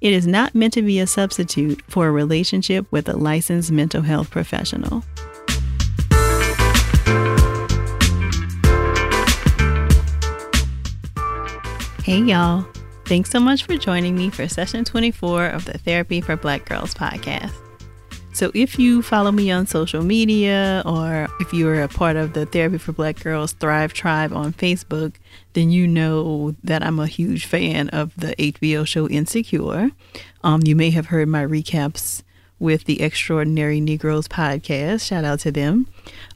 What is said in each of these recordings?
it is not meant to be a substitute for a relationship with a licensed mental health professional. Hey, y'all. Thanks so much for joining me for session 24 of the Therapy for Black Girls podcast. So, if you follow me on social media or if you're a part of the Therapy for Black Girls Thrive Tribe on Facebook, then you know that I'm a huge fan of the HBO show Insecure. Um, you may have heard my recaps with the Extraordinary Negroes podcast. Shout out to them.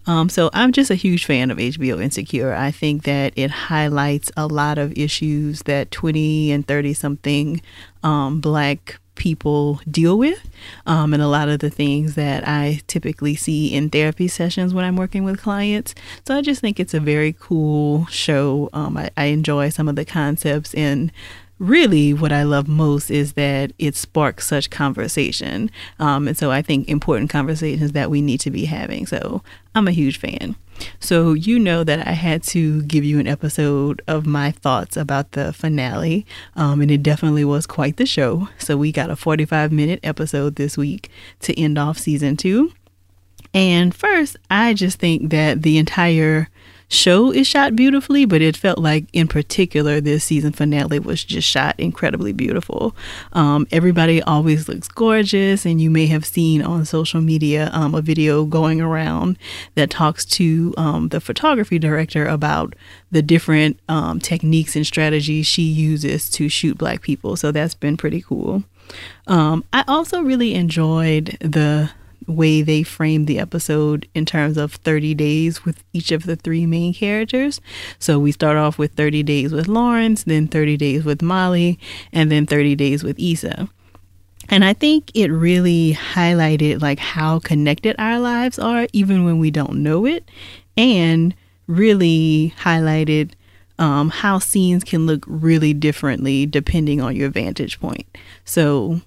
Um, so I'm just a huge fan of HBO Insecure. I think that it highlights a lot of issues that 20 and 30 something um, black people deal with um, and a lot of the things that I typically see in therapy sessions when I'm working with clients. So I just think it's a very cool show. Um, I, I enjoy some of the concepts and really what I love most is that it sparks such conversation. Um, and so I think important conversations that we need to be having. So I'm a huge fan. So, you know that I had to give you an episode of my thoughts about the finale, um, and it definitely was quite the show. So, we got a 45 minute episode this week to end off season two. And first, I just think that the entire show is shot beautifully, but it felt like, in particular, this season finale was just shot incredibly beautiful. Um, everybody always looks gorgeous, and you may have seen on social media um, a video going around that talks to um, the photography director about the different um, techniques and strategies she uses to shoot black people. So that's been pretty cool. Um, I also really enjoyed the way they framed the episode in terms of 30 days with each of the three main characters. So we start off with 30 days with Lawrence, then 30 days with Molly, and then 30 days with Issa. And I think it really highlighted like how connected our lives are even when we don't know it and really highlighted um, how scenes can look really differently depending on your vantage point. So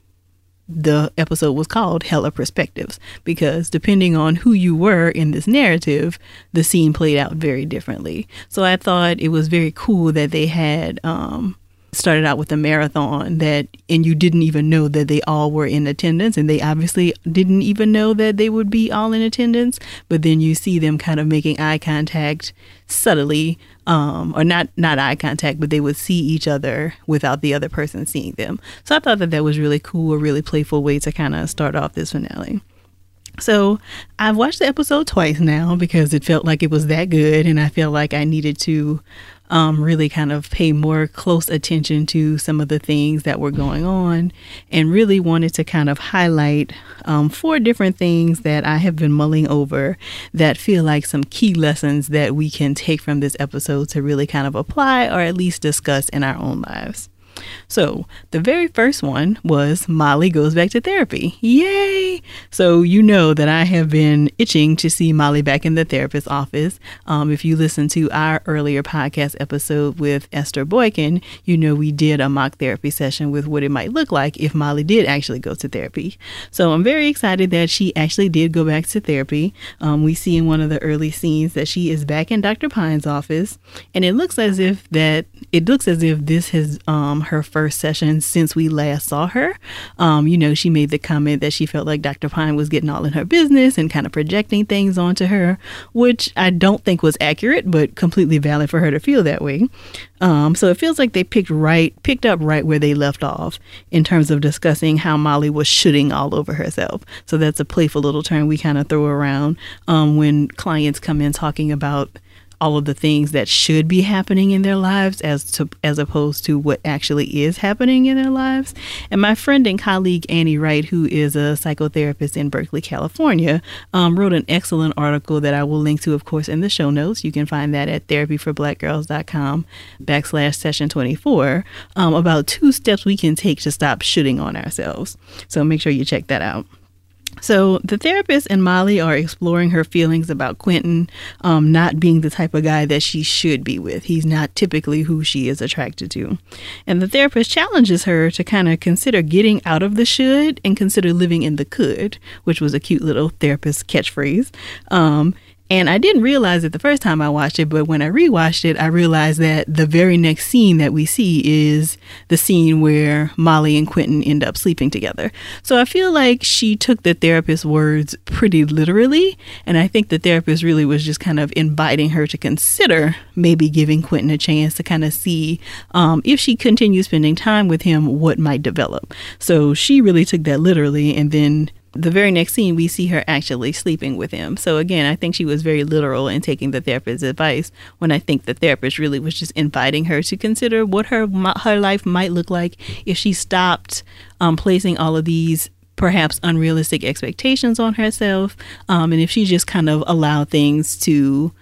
the episode was called Hella Perspectives because depending on who you were in this narrative, the scene played out very differently. So I thought it was very cool that they had um, started out with a marathon that and you didn't even know that they all were in attendance and they obviously didn't even know that they would be all in attendance but then you see them kind of making eye contact subtly um, or not not eye contact but they would see each other without the other person seeing them. So i thought that that was really cool a really playful way to kind of start off this finale. So I've watched the episode twice now because it felt like it was that good, and I felt like I needed to um, really kind of pay more close attention to some of the things that were going on and really wanted to kind of highlight um, four different things that I have been mulling over that feel like some key lessons that we can take from this episode to really kind of apply or at least discuss in our own lives. So, the very first one was Molly goes back to therapy. Yay! So, you know that I have been itching to see Molly back in the therapist's office. Um, if you listen to our earlier podcast episode with Esther Boykin, you know we did a mock therapy session with what it might look like if Molly did actually go to therapy. So, I'm very excited that she actually did go back to therapy. Um, we see in one of the early scenes that she is back in Dr. Pine's office, and it looks as if that it looks as if this has um, her first session since we last saw her. Um, you know, she made the comment that she felt like Dr. Pine was getting all in her business and kind of projecting things onto her, which I don't think was accurate, but completely valid for her to feel that way. Um, so it feels like they picked right, picked up right where they left off in terms of discussing how Molly was shoulding all over herself. So that's a playful little term we kind of throw around um, when clients come in talking about all of the things that should be happening in their lives as to as opposed to what actually is happening in their lives. And my friend and colleague Annie Wright, who is a psychotherapist in Berkeley, California, um, wrote an excellent article that I will link to, of course, in the show notes. You can find that at therapyforblackgirls.com backslash session 24 um, about two steps we can take to stop shoulding on ourselves. So make sure you check that out. So the therapist and Molly are exploring her feelings about Quentin um, not being the type of guy that she should be with. He's not typically who she is attracted to. And the therapist challenges her to kind of consider getting out of the should and consider living in the could, which was a cute little therapist catchphrase. Um, and I didn't realize it the first time I watched it, but when I rewatched it, I realized that the very next scene that we see is the scene where Molly and Quentin end up sleeping together. So I feel like she took the therapist's words pretty literally. And I think the therapist really was just kind of inviting her to consider maybe giving Quentin a chance to kind of see um, if she continues spending time with him, what might develop. So she really took that literally and then the very next scene, we see her actually sleeping with him. So again, I think she was very literal in taking the therapist's advice. When I think the therapist really was just inviting her to consider what her her life might look like if she stopped um, placing all of these perhaps unrealistic expectations on herself, um, and if she just kind of allowed things to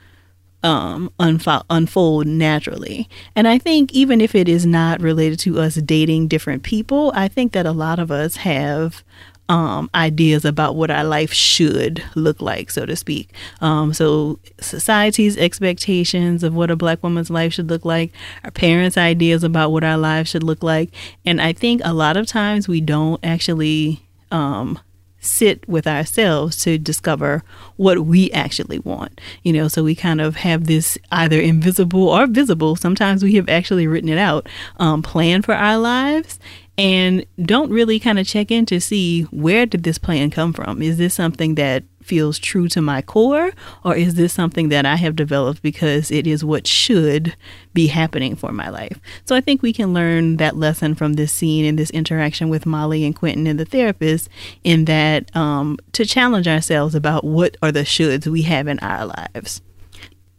um, unfo- unfold naturally. And I think even if it is not related to us dating different people, I think that a lot of us have um, ideas about what our life should look like, so to speak. Um, so, society's expectations of what a black woman's life should look like, our parents' ideas about what our lives should look like. And I think a lot of times we don't actually um, sit with ourselves to discover what we actually want. You know, so we kind of have this either invisible or visible, sometimes we have actually written it out, um, plan for our lives and don't really kind of check in to see where did this plan come from? Is this something that feels true to my core or is this something that I have developed because it is what should be happening for my life? So I think we can learn that lesson from this scene and this interaction with Molly and Quentin and the therapist in that um, to challenge ourselves about what are the shoulds we have in our lives.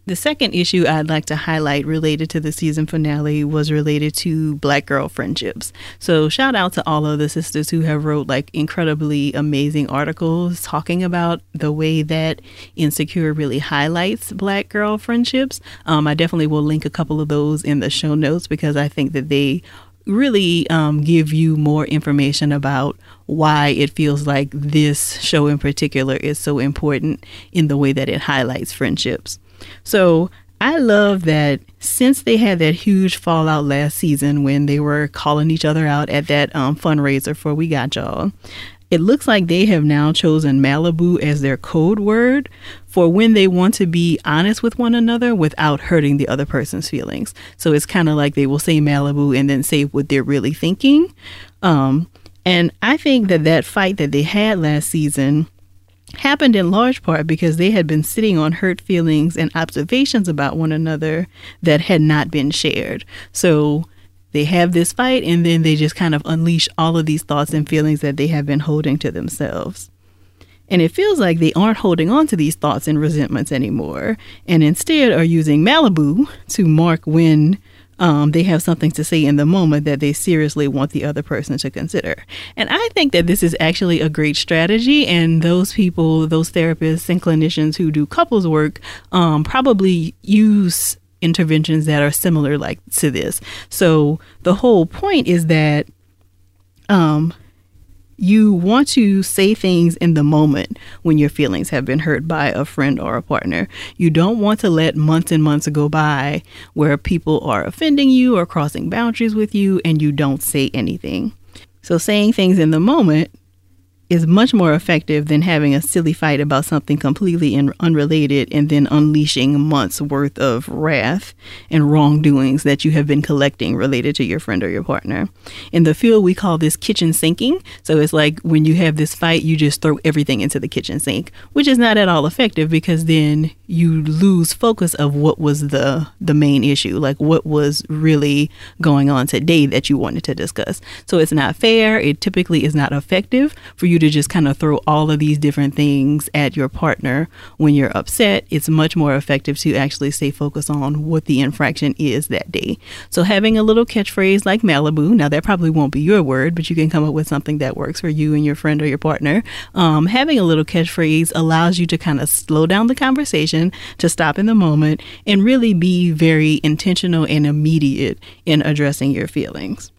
The second issue I'd like to highlight related to the season finale was related to black girl friendships. So shout out to all of the sisters who have wrote like incredibly amazing articles talking about the way that Insecure really highlights black girl friendships. Um, I definitely will link a couple of those in the show notes because I think that they really um, give you more information about why it feels like this show in particular is so important in the way that it highlights friendships. So I love that since they had that huge fallout last season when they were calling each other out at that um, fundraiser for We Got Y'all, it looks like they have now chosen Malibu as their code word for when they want to be honest with one another without hurting the other person's feelings. So it's kind of like they will say Malibu and then say what they're really thinking. Um, and I think that that fight that they had last season happened in large part because they had been sitting on hurt feelings and observations about one another that had not been shared. So they have this fight and then they just kind of unleash all of these thoughts and feelings that they have been holding to themselves. And it feels like they aren't holding on to these thoughts and resentments anymore, and instead are using Malibu to mark when um, they have something to say in the moment that they seriously want the other person to consider. And I think that this is actually a great strategy. And those people, those therapists and clinicians who do couples work, um, probably use interventions that are similar like to this. So the whole point is that um, you want to say things in the moment when your feelings have been hurt by a friend or a partner. You don't want to let months and months go by where people are offending you or crossing boundaries with you and you don't say anything. So, saying things in the moment is much more effective than having a silly fight about something completely in, unrelated and then unleashing months worth of wrath and wrongdoings that you have been collecting related to your friend or your partner. In the field, we call this kitchen sinking. So it's like when you have this fight, you just throw everything into the kitchen sink, which is not at all effective because then you lose focus of what was the the main issue, like what was really going on today that you wanted to discuss. So it's not fair. It typically is not effective for you to just kind of throw all of these different things at your partner when you're upset. It's much more effective to actually stay focused on what the infraction is that day. So having a little catchphrase like Malibu, now that probably won't be your word, but you can come up with something that works for you and your friend or your partner. Um, having a little catchphrase allows you to kind of slow down the conversation, to stop in the moment, and really be very intentional and immediate in addressing your feelings.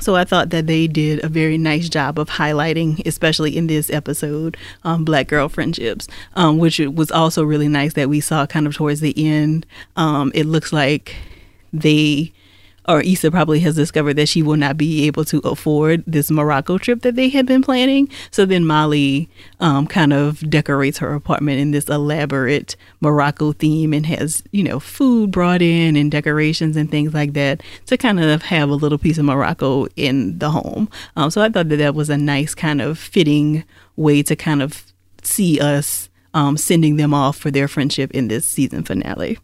So I thought that they did a very nice job of highlighting, especially in this episode, um, black girl friendships, um, which was also really nice that we saw kind of towards the end. Um, it looks like they or Issa probably has discovered that she will not be able to afford this Morocco trip that they had been planning. So then Molly um, kind of decorates her apartment in this elaborate Morocco theme and has, you know, food brought in and decorations and things like that to kind of have a little piece of Morocco in the home. Um, so I thought that that was a nice kind of fitting way to kind of see us um, sending them off for their friendship in this season finale.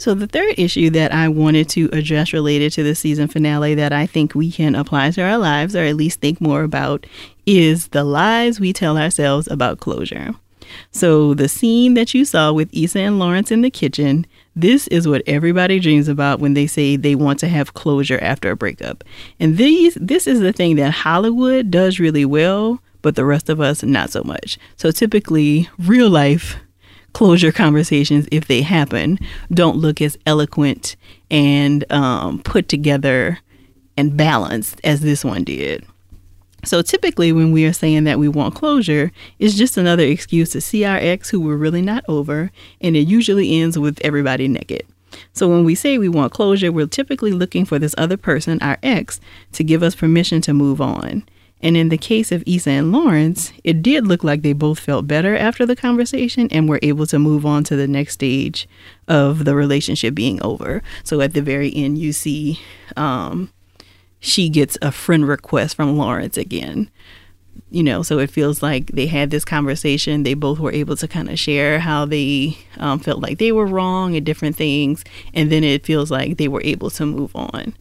So, the third issue that I wanted to address related to the season finale that I think we can apply to our lives, or at least think more about, is the lies we tell ourselves about closure. So, the scene that you saw with Issa and Lawrence in the kitchen, this is what everybody dreams about when they say they want to have closure after a breakup. And these, this is the thing that Hollywood does really well, but the rest of us not so much. So, typically, real life closure conversations, if they happen, don't look as eloquent and um, put together and balanced as this one did. So typically, when we are saying that we want closure, it's just another excuse to see our ex who we're really not over, and it usually ends with everybody naked. So when we say we want closure, we're typically looking for this other person, our ex, to give us permission to move on. And in the case of Issa and Lawrence, it did look like they both felt better after the conversation and were able to move on to the next stage of the relationship being over. So at the very end, you see um, she gets a friend request from Lawrence again. You know, so it feels like they had this conversation. They both were able to kind of share how they um, felt like they were wrong and different things. And then it feels like they were able to move on.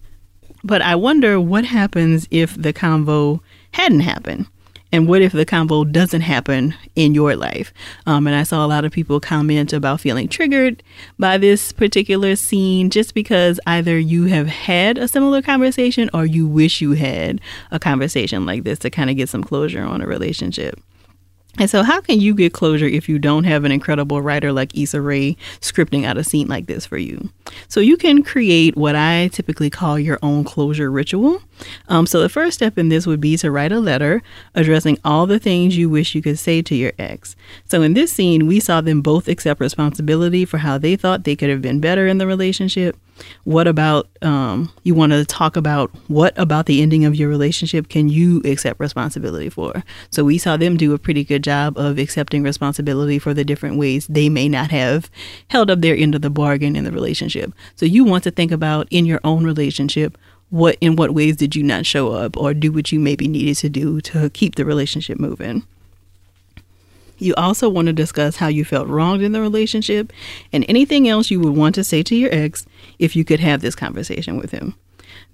But I wonder what happens if the convo hadn't happened? And what if the combo doesn't happen in your life? Um, and I saw a lot of people comment about feeling triggered by this particular scene just because either you have had a similar conversation or you wish you had a conversation like this to kind of get some closure on a relationship. And so, how can you get closure if you don't have an incredible writer like Issa Rae scripting out a scene like this for you? So, you can create what I typically call your own closure ritual. Um, so, the first step in this would be to write a letter addressing all the things you wish you could say to your ex. So, in this scene, we saw them both accept responsibility for how they thought they could have been better in the relationship what about um, you want to talk about what about the ending of your relationship can you accept responsibility for? So we saw them do a pretty good job of accepting responsibility for the different ways they may not have held up their end of the bargain in the relationship. So you want to think about in your own relationship what in what ways did you not show up or do what you maybe needed to do to keep the relationship moving. You also want to discuss how you felt wronged in the relationship and anything else you would want to say to your ex if you could have this conversation with him.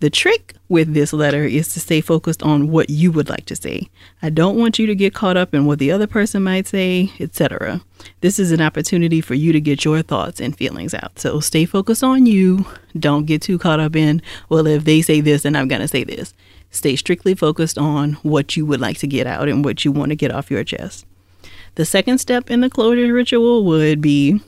The trick with this letter is to stay focused on what you would like to say. I don't want you to get caught up in what the other person might say, etc. This is an opportunity for you to get your thoughts and feelings out. So stay focused on you. Don't get too caught up in, well, if they say this, then I'm going to say this. Stay strictly focused on what you would like to get out and what you want to get off your chest. The second step in the closure ritual would be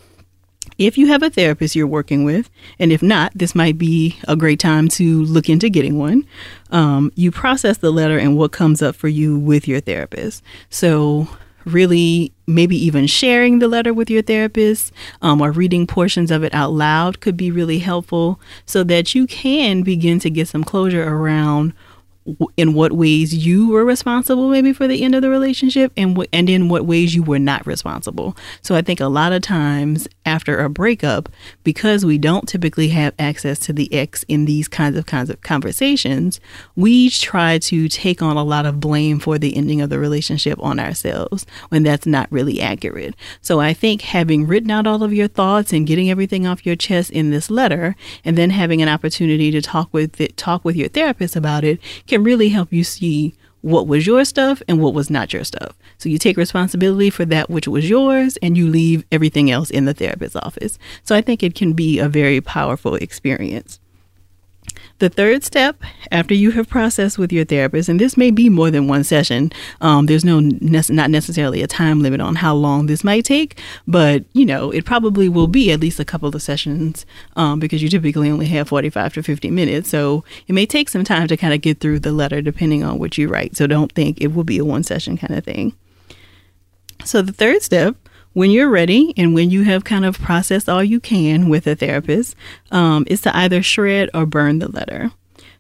if you have a therapist you're working with, and if not, this might be a great time to look into getting one. Um, you process the letter and what comes up for you with your therapist. So, really, maybe even sharing the letter with your therapist um, or reading portions of it out loud could be really helpful so that you can begin to get some closure around in what ways you were responsible maybe for the end of the relationship and w- and in what ways you were not responsible. So I think a lot of times after a breakup because we don't typically have access to the ex in these kinds of kinds of conversations, we try to take on a lot of blame for the ending of the relationship on ourselves when that's not really accurate. So I think having written out all of your thoughts and getting everything off your chest in this letter and then having an opportunity to talk with it, talk with your therapist about it can can really help you see what was your stuff and what was not your stuff. So you take responsibility for that which was yours and you leave everything else in the therapist's office. So I think it can be a very powerful experience. The third step, after you have processed with your therapist, and this may be more than one session, um, there's no ne- not necessarily a time limit on how long this might take, but you know it probably will be at least a couple of sessions um, because you typically only have 45 to 50 minutes, so it may take some time to kind of get through the letter depending on what you write. So don't think it will be a one session kind of thing. So the third step when you're ready and when you have kind of processed all you can with a therapist, um, is to either shred or burn the letter.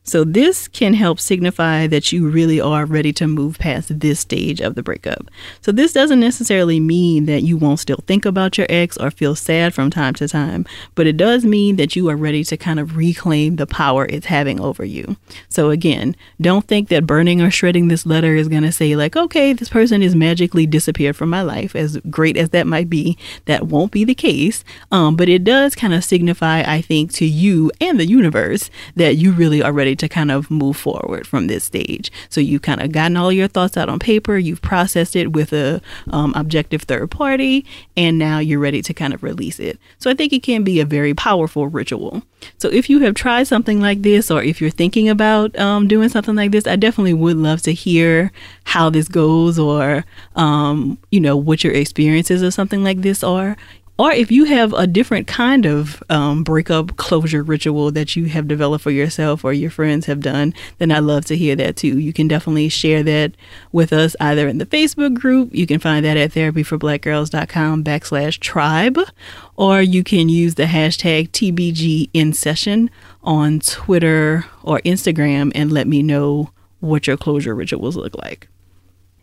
So, this can help signify that you really are ready to move past this stage of the breakup. So, this doesn't necessarily mean that you won't still think about your ex or feel sad from time to time, but it does mean that you are ready to kind of reclaim the power it's having over you. So, again, don't think that burning or shredding this letter is going to say, like, okay, this person is magically disappeared from my life, as great as that might be. That won't be the case. Um, but it does kind of signify, I think, to you and the universe that you really are ready to kind of move forward from this stage. So you've kind of gotten all your thoughts out on paper, you've processed it with a um, objective third party, and now you're ready to kind of release it. So I think it can be a very powerful ritual. So if you have tried something like this, or if you're thinking about um, doing something like this, I definitely would love to hear how this goes, or um, you know what your experiences of something like this are or if you have a different kind of um, breakup closure ritual that you have developed for yourself or your friends have done, then I'd love to hear that too. You can definitely share that with us either in the Facebook group. You can find that at therapyforblackgirls.com backslash tribe, or you can use the hashtag TBG in session on Twitter or Instagram and let me know what your closure rituals look like.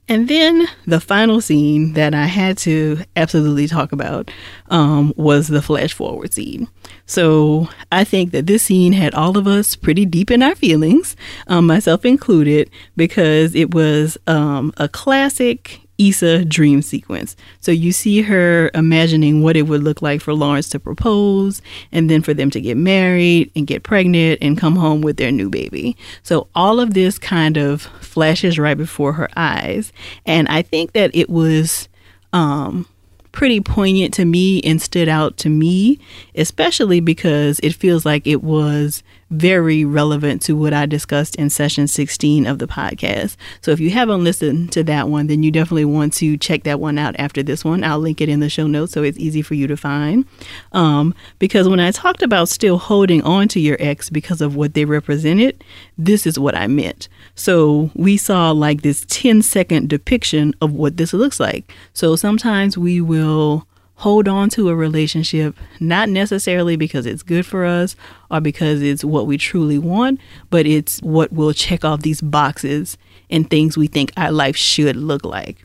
And then the final scene that I had to absolutely talk about um, was the flash forward scene. So I think that this scene had all of us pretty deep in our feelings, um, myself included, because it was um, a classic Issa dream sequence. So you see her imagining what it would look like for Lawrence to propose and then for them to get married and get pregnant and come home with their new baby. So all of this kind of flashes right before her eyes. And I think that it was um, pretty poignant to me and stood out to me, especially because it feels like it was very relevant to what I discussed in session 16 of the podcast. So if you haven't listened to that one, then you definitely want to check that one out after this one. I'll link it in the show notes so it's easy for you to find. Um, because when I talked about still holding on to your ex because of what they represented, this is what I meant. So we saw like this 10 second depiction of what this looks like. So sometimes we will hold on to a relationship, not necessarily because it's good for us or because it's what we truly want, but it's what will check off these boxes and things we think our life should look like.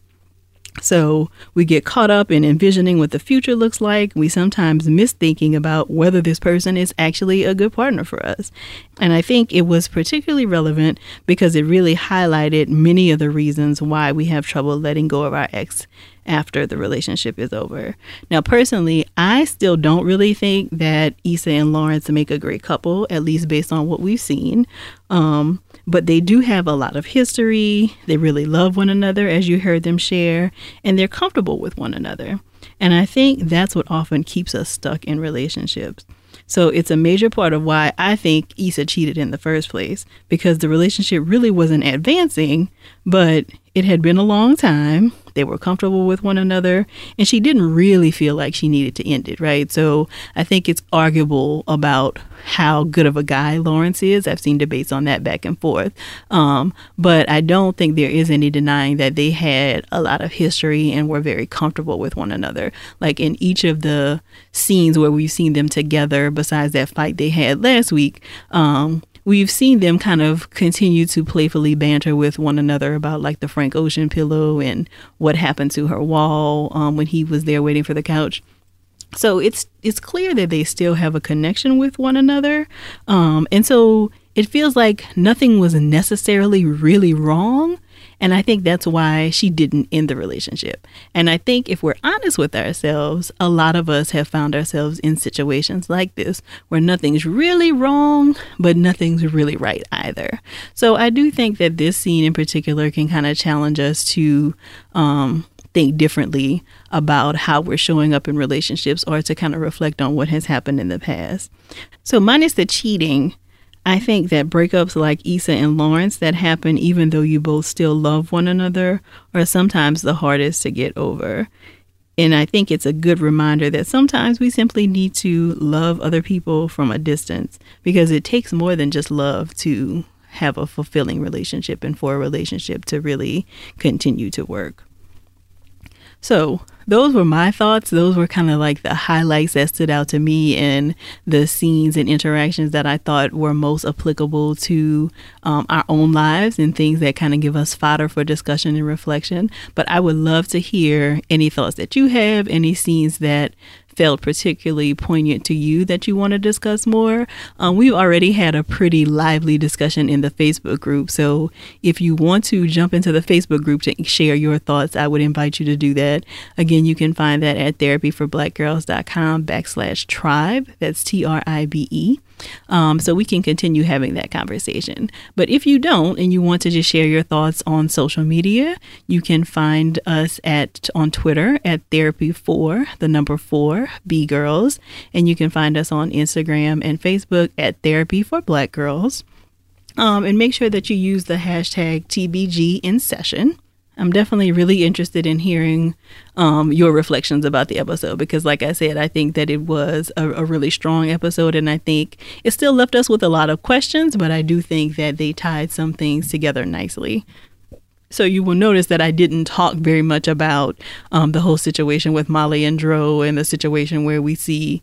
So we get caught up in envisioning what the future looks like. We sometimes miss thinking about whether this person is actually a good partner for us. And I think it was particularly relevant because it really highlighted many of the reasons why we have trouble letting go of our ex after the relationship is over. Now, personally, I still don't really think that Issa and Lawrence make a great couple, at least based on what we've seen. Um, but they do have a lot of history. They really love one another, as you heard them share, and they're comfortable with one another. And I think that's what often keeps us stuck in relationships. So it's a major part of why I think Issa cheated in the first place because the relationship really wasn't advancing, but it had been a long time. They were comfortable with one another, and she didn't really feel like she needed to end it, right? So I think it's arguable about how good of a guy Lawrence is. I've seen debates on that back and forth. Um, but I don't think there is any denying that they had a lot of history and were very comfortable with one another. Like in each of the scenes where we've seen them together, besides that fight they had last week, um, we've seen them kind of continue to playfully banter with one another about like the Frank Ocean pillow and what happened to her wall um, when he was there waiting for the couch. So it's it's clear that they still have a connection with one another, um, and so it feels like nothing was necessarily really wrong. And I think that's why she didn't end the relationship. And I think if we're honest with ourselves, a lot of us have found ourselves in situations like this where nothing's really wrong, but nothing's really right either. So I do think that this scene in particular can kind of challenge us to um, think differently about how we're showing up in relationships or to kind of reflect on what has happened in the past. So, minus the cheating, I think that breakups like Issa and Lawrence that happen even though you both still love one another are sometimes the hardest to get over. And I think it's a good reminder that sometimes we simply need to love other people from a distance because it takes more than just love to have a fulfilling relationship and for a relationship to really continue to work. So, those were my thoughts. Those were kind of like the highlights that stood out to me in the scenes and interactions that I thought were most applicable to um, our own lives and things that kind of give us fodder for discussion and reflection. But I would love to hear any thoughts that you have, any scenes that felt particularly poignant to you that you want to discuss more, um, we've already had a pretty lively discussion in the Facebook group. So if you want to jump into the Facebook group to share your thoughts, I would invite you to do that. Again, you can find that at therapyforblackgirls.com backslash tribe. That's T R I B E. Um, so we can continue having that conversation. But if you don't and you want to just share your thoughts on social media, you can find us at on Twitter at therapy for the number four B girls, and you can find us on Instagram and Facebook at therapy for black girls. Um, and make sure that you use the hashtag TBG in session. I'm definitely really interested in hearing um, your reflections about the episode because, like I said, I think that it was a, a, really strong episode, and I think it still left us with a lot of questions, but I do think that they tied some things together nicely. So you will notice that I didn't talk very much about um, the whole situation with Molly and Dro and the situation where we see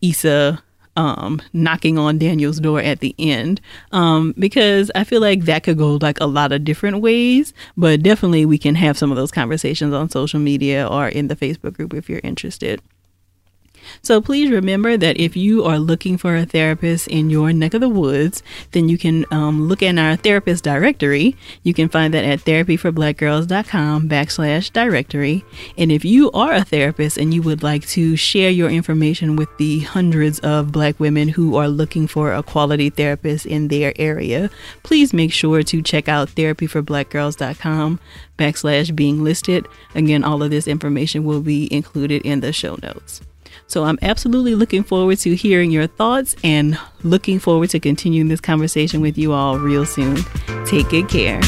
Issa um, knocking on Daniel's door at the end um, because I feel like that could go like a lot of different ways. But definitely, we can have some of those conversations on social media or in the Facebook group if you're interested. So please remember that if you are looking for a therapist in your neck of the woods, then you can um, look in our therapist directory. You can find that at therapyforblackgirls.com backslash directory. And if you are a therapist and you would like to share your information with the hundreds of black women who are looking for a quality therapist in their area, please make sure to check out therapyforblackgirls.com backslash being listed. Again, all of this information will be included in the show notes. So I'm absolutely looking forward to hearing your thoughts and looking forward to continuing this conversation with you all real soon. Take good care.